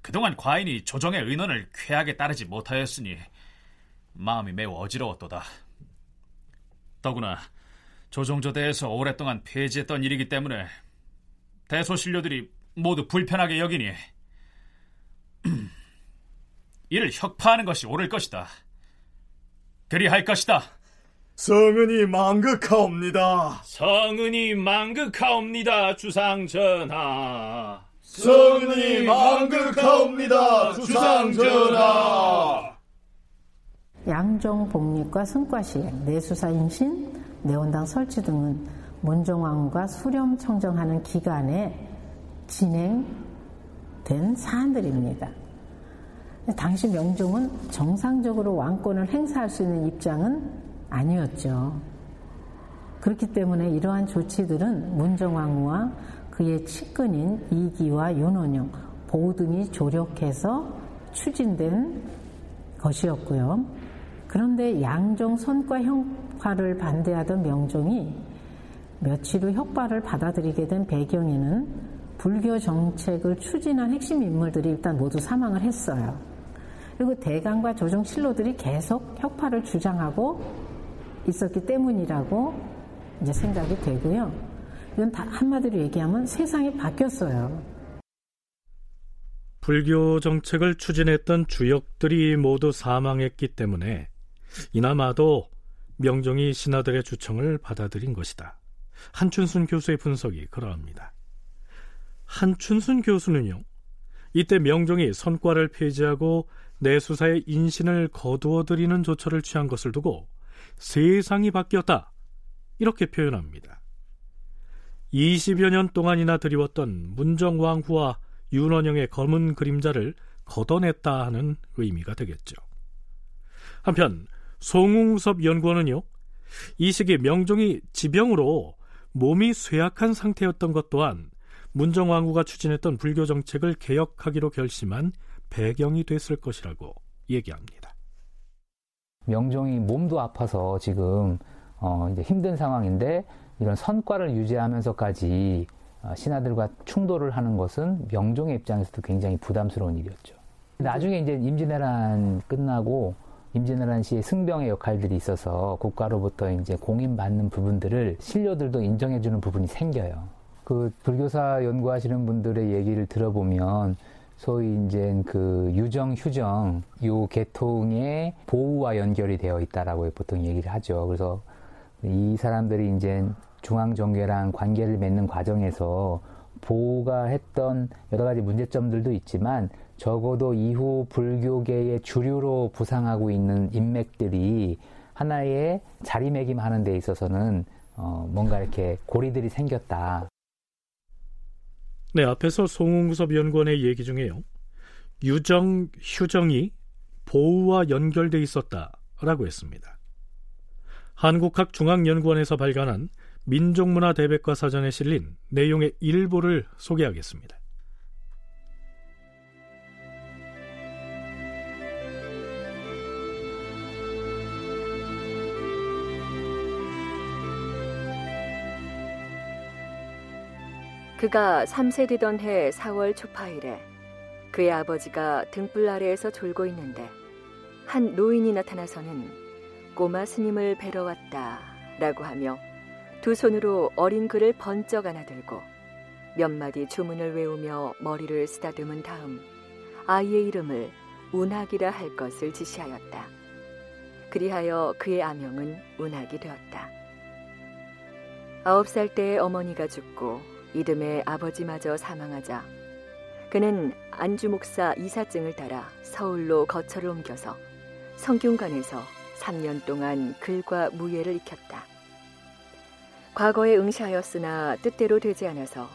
그동안 과인이 조정의 의논을 쾌하게 따르지 못하였으니 마음이 매우 어지러웠도다. 더구나 조정조대에서 오랫동안 폐지했던 일이기 때문에 대소신료들이 모두 불편하게 여기니 이를 혁파하는 것이 옳을 것이다. 그리할 것이다. 성은이 망극하옵니다. 성은이 망극하옵니다, 주상 전하. 성은이 망극하옵니다, 주상 전하. 양종 복립과 승과시에 내수사 임신, 내원당 설치 등은 문정왕과 수렴 청정하는 기간에 진행된 사안들입니다. 당시 명종은 정상적으로 왕권을 행사할 수 있는 입장은 아니었죠. 그렇기 때문에 이러한 조치들은 문정왕후와 그의 측근인 이기와 윤원영, 보우 등이 조력해서 추진된 것이었고요. 그런데 양종 선과 형파를 반대하던 명종이 며칠 후 혁파를 받아들이게 된 배경에는 불교 정책을 추진한 핵심 인물들이 일단 모두 사망을 했어요. 그리고 대강과 조정 신로들이 계속 혁파를 주장하고 있었기 때문이라고 이제 생각이 되고요. 이건 다 한마디로 얘기하면 세상이 바뀌었어요. 불교 정책을 추진했던 주역들이 모두 사망했기 때문에 이나마도 명종이 신하들의 주청을 받아들인 것이다. 한춘순 교수의 분석이 그러합니다. 한춘순 교수는요, 이때 명종이 선과를 폐지하고 내수사의 인신을 거두어들이는 조처를 취한 것을 두고 세상이 바뀌었다. 이렇게 표현합니다. 20여 년 동안이나 드리웠던 문정왕후와 윤원영의 검은 그림자를 걷어냈다 하는 의미가 되겠죠. 한편 송웅섭 연구원은요, 이 시기 명종이 지병으로 몸이 쇠약한 상태였던 것 또한 문정왕후가 추진했던 불교 정책을 개혁하기로 결심한 배경이 됐을 것이라고 얘기합니다. 명종이 몸도 아파서 지금 어 힘든 상황인데 이런 선과를 유지하면서까지 어, 신하들과 충돌을 하는 것은 명종의 입장에서도 굉장히 부담스러운 일이었죠. 나중에 이제 임진왜란 끝나고 임진왜란 시에 승병의 역할들이 있어서 국가로부터 이제 공인받는 부분들을 신료들도 인정해주는 부분이 생겨요. 그 불교사 연구하시는 분들의 얘기를 들어보면 소위 이제 그 유정, 휴정 요 계통의 보호와 연결이 되어 있다라고 보통 얘기를 하죠. 그래서 이 사람들이 이제 중앙정계랑 관계를 맺는 과정에서 보호가 했던 여러 가지 문제점들도 있지만 적어도 이후 불교계의 주류로 부상하고 있는 인맥들이 하나의 자리매김하는 데 있어서는 어 뭔가 이렇게 고리들이 생겼다. 네, 앞에서 송웅섭 연구원의 얘기 중에요. 유정, 휴정이 보우와 연결돼 있었다라고 했습니다. 한국학중앙연구원에서 발간한 민족문화 대백과 사전에 실린 내용의 일부를 소개하겠습니다. 그가 3세 되던 해 4월 초파일에 그의 아버지가 등불 아래에서 졸고 있는데 한 노인이 나타나서는 꼬마 스님을 뵈러 왔다 라고 하며 두 손으로 어린 글을 번쩍 안아들고 몇 마디 주문을 외우며 머리를 쓰다듬은 다음 아이의 이름을 운학이라 할 것을 지시하였다. 그리하여 그의 아명은 운학이 되었다. 아홉 살 때 어머니가 죽고 이듬해 아버지마저 사망하자 그는 안주 목사 이사증을 따라 서울로 거처를 옮겨서 성균관에서 3년 동안 글과 무예를 익혔다. 과거에 응시하였으나 뜻대로 되지 않아서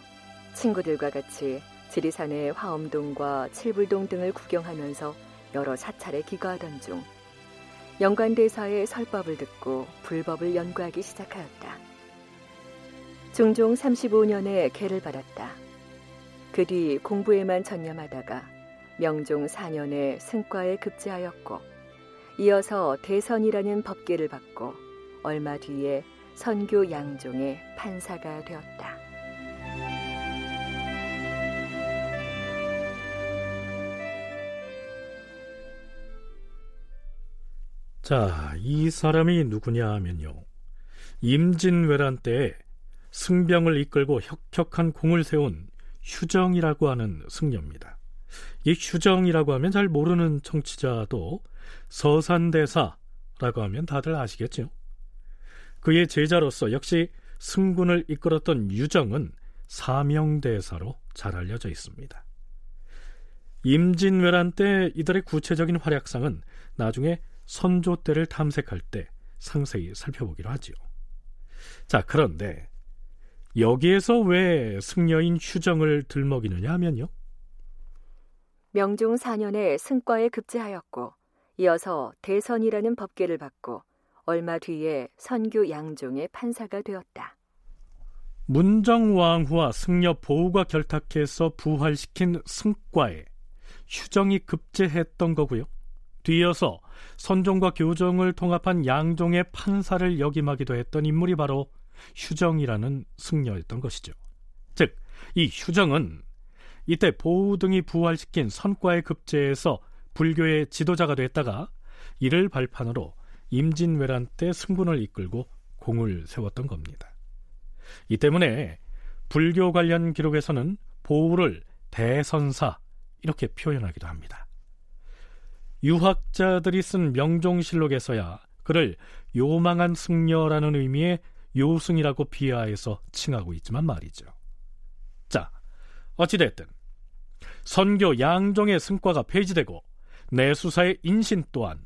친구들과 같이 지리산의 화엄동과 칠불동 등을 구경하면서 여러 사찰에 기거하던 중 영관대사의 설법을 듣고 불법을 연구하기 시작하였다. 중종 35년에 계를 받았다. 그 뒤 공부에만 전념하다가 명종 4년에 승과에 급제하였고 이어서 대선이라는 법계를 받고 얼마 뒤에 선교 양종의 판사가 되었다. 자, 이 사람이 누구냐 하면요. 임진왜란 때에 승병을 이끌고 혁혁한 공을 세운 휴정이라고 하는 승려입니다. 이 휴정이라고 하면 잘 모르는 청취자도 서산대사라고 하면 다들 아시겠죠. 그의 제자로서 역시 승군을 이끌었던 유정은 사명대사로 잘 알려져 있습니다. 임진왜란 때 이들의 구체적인 활약상은 나중에 선조 때를 탐색할 때 상세히 살펴보기로 하지요. 자, 그런데 여기에서 왜 승려인 휴정을 들먹이느냐 하면요. 명종 4년에 승과에 급제하였고 이어서 대선이라는 법계를 받고 얼마 뒤에 선교 양종의 판사가 되었다. 문정왕후와 승려 보우가 결탁해서 부활시킨 승과에 휴정이 급제했던 거고요. 뒤이어서 선종과 교정을 통합한 양종의 판사를 역임하기도 했던 인물이 바로 휴정이라는 승려였던 것이죠. 즉, 이 휴정은 이때 보우 등이 부활시킨 선과의 급제에서 불교의 지도자가 됐다가 이를 발판으로 임진왜란 때 승군을 이끌고 공을 세웠던 겁니다. 이 때문에 불교 관련 기록에서는 보우를 대선사 이렇게 표현하기도 합니다. 유학자들이 쓴 명종실록에서야 그를 요망한 승려라는 의미의 요승이라고 비하해서 칭하고 있지만 말이죠. 자, 어찌됐든 선교 양종의 승과가 폐지되고 내수사의 인신 또한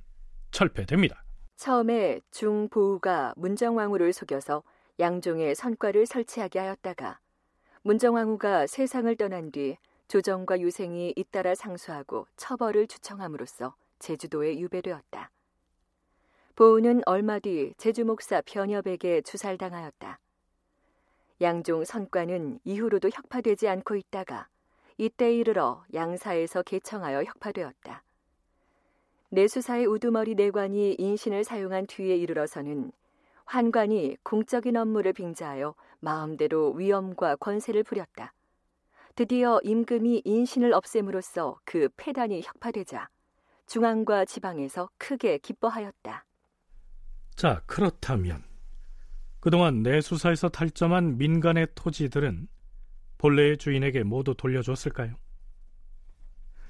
철폐됩니다. 처음에 중보우가 문정왕후를 속여서 양종의 선과를 설치하게 하였다가 문정왕후가 세상을 떠난 뒤 조정과 유생이 잇따라 상수하고 처벌을 주청함으로써 제주도에 유배되었다. 보우는 얼마 뒤 제주 목사 변협에게 주살당하였다. 양종 선과는 이후로도 혁파되지 않고 있다가 이때 이르러 양사에서 개청하여 혁파되었다. 내수사의 우두머리 내관이 인신을 사용한 뒤에 이르러서는 환관이 공적인 업무를 빙자하여 마음대로 위엄과 권세를 부렸다. 드디어 임금이 인신을 없앰으로써 그 폐단이 혁파되자 중앙과 지방에서 크게 기뻐하였다. 자, 그렇다면 그동안 내수사에서 탈점한 민간의 토지들은 본래의 주인에게 모두 돌려줬을까요?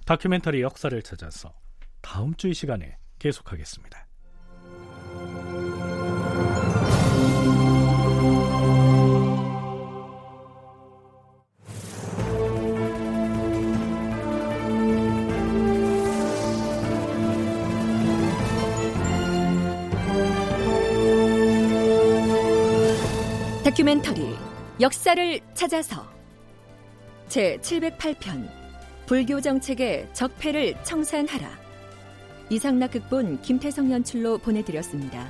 다큐멘터리 역사를 찾아서 다음 주 이 시간에 계속하겠습니다. 다큐멘터리 역사를 찾아서 제 708편 불교 정책의 적폐를 청산하라 이상락 극본 김태성 연출로 보내드렸습니다.